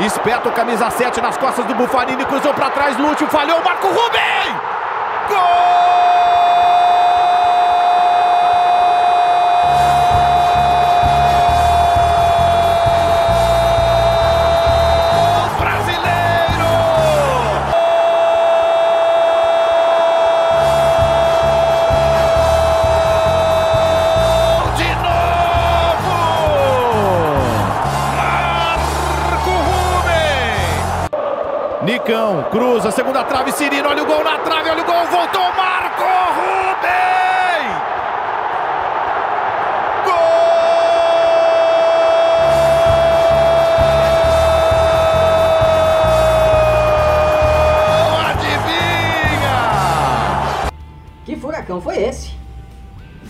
Espeta o camisa 7 nas costas do Bufarini, cruzou para trás, Lúcio falhou, Marco Rubem! Gol! Nicão, cruza, segunda trave, Cirino, olha o gol na trave, olha o gol, voltou Marco Rubem! Gol! Adivinha! Que furacão foi esse?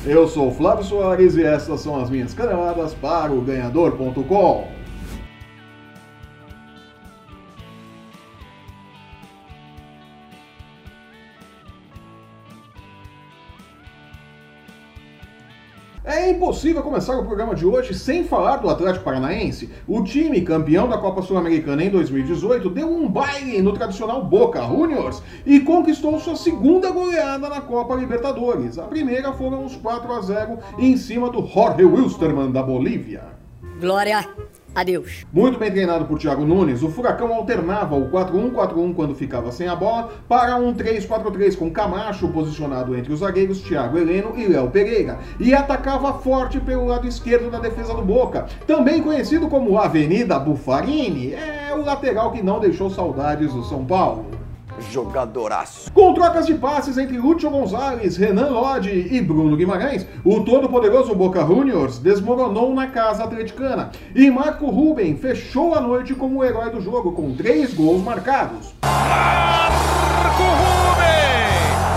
Eu sou o Flávio Soares e essas são as minhas caneladas para o ganhador.com. É impossível começar o programa de hoje sem falar do Atlético Paranaense. O time campeão da Copa Sul-Americana em 2018 deu um baile no tradicional Boca Juniors e conquistou sua segunda goleada na Copa Libertadores. A primeira foram os 4 a 0 em cima do Jorge Wilstermann da Bolívia. Glória Adeus. Muito bem treinado por Thiago Nunes, o Furacão alternava o 4-1-4-1 quando ficava sem a bola para um 3-4-3 com Camacho posicionado entre os zagueiros Thiago Heleno e Léo Pereira e atacava forte pelo lado esquerdo da defesa do Boca, também conhecido como Avenida Bufarini, é o lateral que não deixou saudades do São Paulo jogadoraço. Com trocas de passes entre Lúcio Gonzalez, Renan Lodge e Bruno Guimarães, o todo-poderoso Boca Juniors desmoronou na casa atleticana e Marco Ruben fechou a noite como o herói do jogo com três gols marcados. Marco Ruben!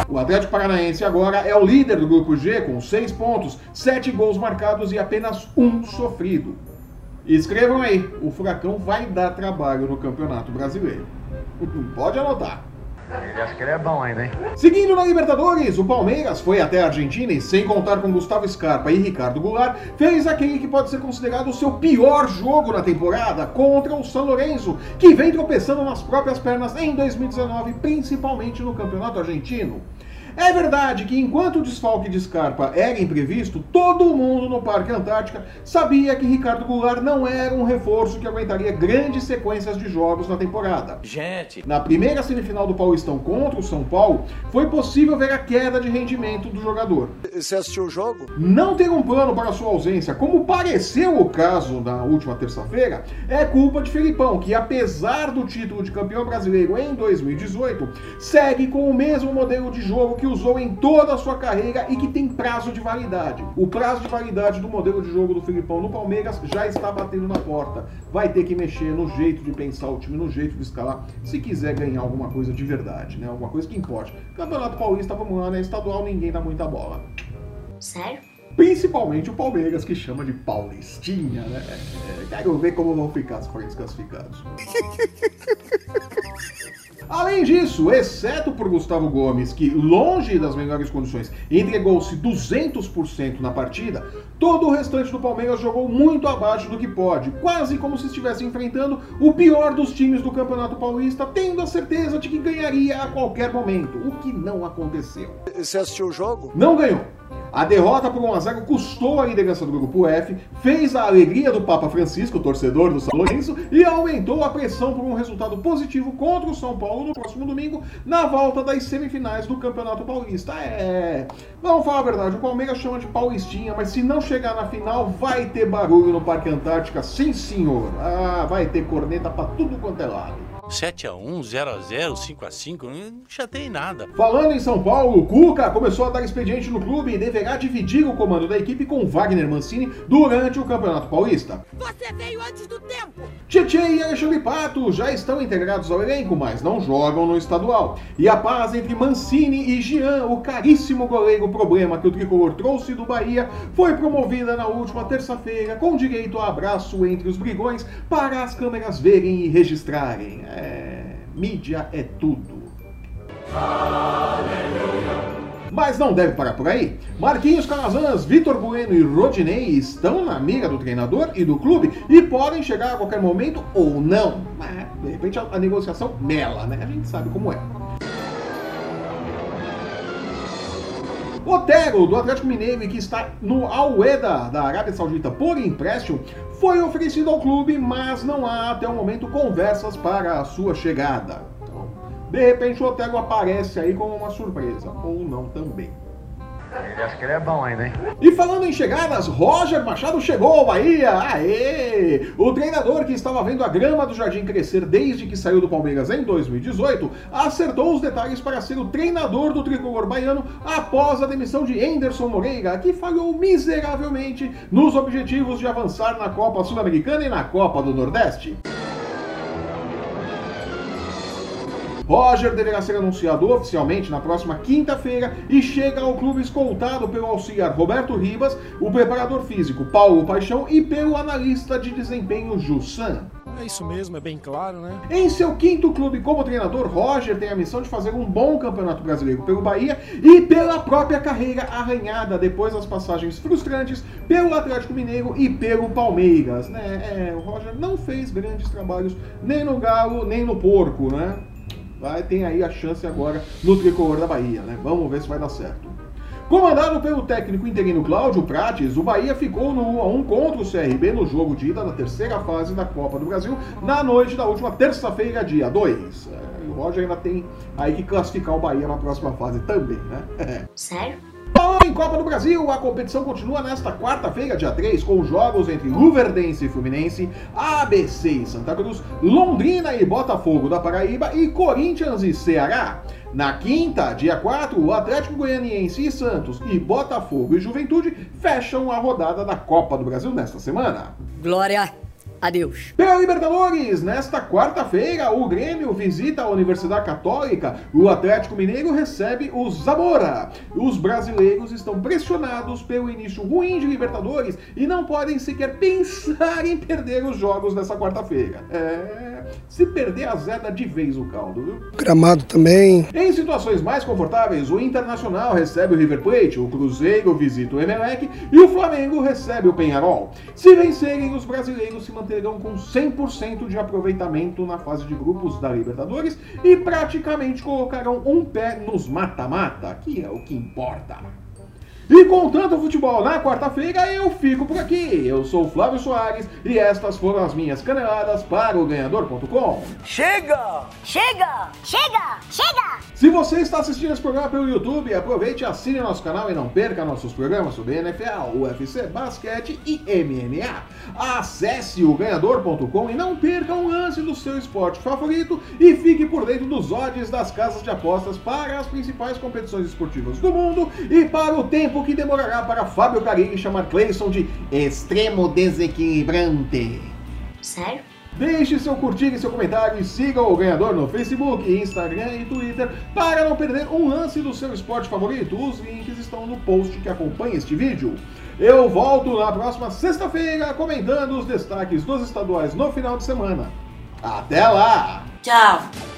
O Atlético Paranaense agora é o líder do grupo G com seis pontos, sete gols marcados e apenas um sofrido. Escrevam aí, o Furacão vai dar trabalho no Campeonato Brasileiro. Pode anotar. Ele acha que ele é bom ainda, hein? Seguindo na Libertadores, o Palmeiras foi até a Argentina e, sem contar com Gustavo Scarpa e Ricardo Goulart, fez aquele que pode ser considerado o seu pior jogo na temporada contra o São Lourenço, que vem tropeçando nas próprias pernas em 2019, principalmente no Campeonato Argentino. É verdade que enquanto o desfalque de Scarpa era imprevisto, todo mundo no Parque Antártica sabia que Ricardo Goulart não era um reforço que aguentaria grandes sequências de jogos na temporada. Gente, Na primeira semifinal do Paulistão contra o São Paulo, foi possível ver a queda de rendimento do jogador. Você assistiu o jogo? Não ter um plano para sua ausência, como pareceu o caso na última terça-feira, é culpa de Felipão, que apesar do título de campeão brasileiro em 2018, segue com o mesmo modelo de jogo que usou em toda a sua carreira e que tem prazo de validade. O prazo de validade do modelo de jogo do Filipão no Palmeiras já está batendo na porta. Vai ter que mexer no jeito de pensar o time, no jeito de escalar, se quiser ganhar alguma coisa de verdade, né? Alguma coisa que importe. Campeonato Paulista, vamos lá, né? Estadual ninguém dá muita bola. Sério? Principalmente o Palmeiras, que chama de Paulistinha, né? É, quero ver como vão ficar os frentes classificados. Além disso, exceto por Gustavo Gomes, que, longe das melhores condições, entregou-se 200% na partida, todo o restante do Palmeiras jogou muito abaixo do que pode, quase como se estivesse enfrentando o pior dos times do Campeonato Paulista, tendo a certeza de que ganharia a qualquer momento, o que não aconteceu. Você assistiu o jogo? Não ganhou. A derrota por 1x0 custou a liderança do grupo F, fez a alegria do Papa Francisco, torcedor do São Lourenço, e aumentou a pressão por um resultado positivo contra o São Paulo no próximo domingo, na volta das semifinais do Campeonato Paulista. É. Vamos falar a verdade, o Palmeiras chama de Paulistinha, mas se não chegar na final, vai ter barulho no Parque Antártica, sim senhor. Ah, vai ter corneta pra tudo quanto é lado. 7x1, 0x0, 5x5, não chatei nada. Falando em São Paulo, o Cuca começou a dar expediente no clube e deverá dividir o comando da equipe com Wagner Mancini durante o Campeonato Paulista. Você veio antes do tempo! Tietchan e Alexandre Pato já estão integrados ao elenco, mas não jogam no estadual. E a paz entre Mancini e Jean, o caríssimo goleiro problema que o tricolor trouxe do Bahia, foi promovida na última terça-feira, com direito a abraço entre os brigões para as câmeras verem e registrarem. É. Mídia é tudo. Mas não deve parar por aí. Marquinhos Calazans, Vitor Bueno e Rodinei estão na mira do treinador e do clube e podem chegar a qualquer momento ou não. Mas, de repente a, a negociação mela, né? A gente sabe como é. Otero, do Atlético Mineiro, que está no Al-Ueda da Arábia Saudita por empréstimo, foi oferecido ao clube, mas não há até o momento conversas para a sua chegada. Então, de repente o Otero aparece aí como uma surpresa, ou não também. Que ele é bom ainda, hein? E falando em chegadas, Roger Machado chegou ao Bahia! Aê! O treinador que estava vendo a grama do Jardim crescer desde que saiu do Palmeiras em 2018, acertou os detalhes para ser o treinador do tricolor baiano após a demissão de Anderson Moreira, que falhou miseravelmente nos objetivos de avançar na Copa Sul-Americana e na Copa do Nordeste. Roger deverá ser anunciado oficialmente na próxima quinta-feira e chega ao clube escoltado pelo auxiliar Roberto Ribas, o preparador físico Paulo Paixão e pelo analista de desempenho Jussan. É isso mesmo, é bem claro, né? Em seu quinto clube como treinador, Roger tem a missão de fazer um bom campeonato brasileiro pelo Bahia e pela própria carreira arranhada depois das passagens frustrantes pelo Atlético Mineiro e pelo Palmeiras, né? É, o Roger não fez grandes trabalhos nem no Galo, nem no Porco, né? Vai, tem aí a chance agora no tricolor da Bahia, né? Vamos ver se vai dar certo. Comandado pelo técnico interino Cláudio Prates, o Bahia ficou no 1x1 contra o CRB no jogo de ida da terceira fase da Copa do Brasil na noite da última terça-feira, dia 2. É, o Roger ainda tem aí que classificar o Bahia na próxima fase também, né? Sério? Em Copa do Brasil, a competição continua nesta quarta-feira, dia 3, com jogos entre Luverdense e Fluminense, ABC e Santa Cruz, Londrina e Botafogo da Paraíba e Corinthians e Ceará. Na quinta, dia 4, o Atlético Goianiense e Santos e Botafogo e Juventude fecham a rodada da Copa do Brasil nesta semana. Glória Adeus. Pela Libertadores, nesta quarta-feira, o Grêmio visita a Universidade Católica, o Atlético Mineiro recebe o Zamora. Os brasileiros estão pressionados pelo início ruim de Libertadores e não podem sequer pensar em perder os jogos dessa quarta-feira. É, se perder, azeda de vez o caldo, viu? Gramado também. Em situações mais confortáveis, o Internacional recebe o River Plate, o Cruzeiro visita o Emelec e o Flamengo recebe o Penharol. Se vencerem, os brasileiros se manterão com 100% de aproveitamento na fase de grupos da Libertadores e praticamente colocarão um pé nos mata-mata, que é o que importa. E com tanto futebol na quarta-feira, eu fico por aqui. Eu sou o Flávio Soares e estas foram as minhas caneladas para o Ganhador.com. Chega! Chega! Chega! Chega! Se você está assistindo esse programa pelo YouTube, aproveite e assine nosso canal e não perca nossos programas sobre NFL, UFC, basquete e MMA. Acesse o Ganhador.com e não perca um lance do seu esporte favorito e fique por dentro dos odds das casas de apostas para as principais competições esportivas do mundo e para o tempo que demorará para Fábio Carilli chamar Clayson de extremo desequilibrante. Sério? Deixe seu curtir e seu comentário e siga o ganhador no Facebook, Instagram e Twitter para não perder um lance do seu esporte favorito. Os links estão no post que acompanha este vídeo. Eu volto na próxima sexta-feira comentando os destaques dos estaduais no final de semana. Até lá! Tchau.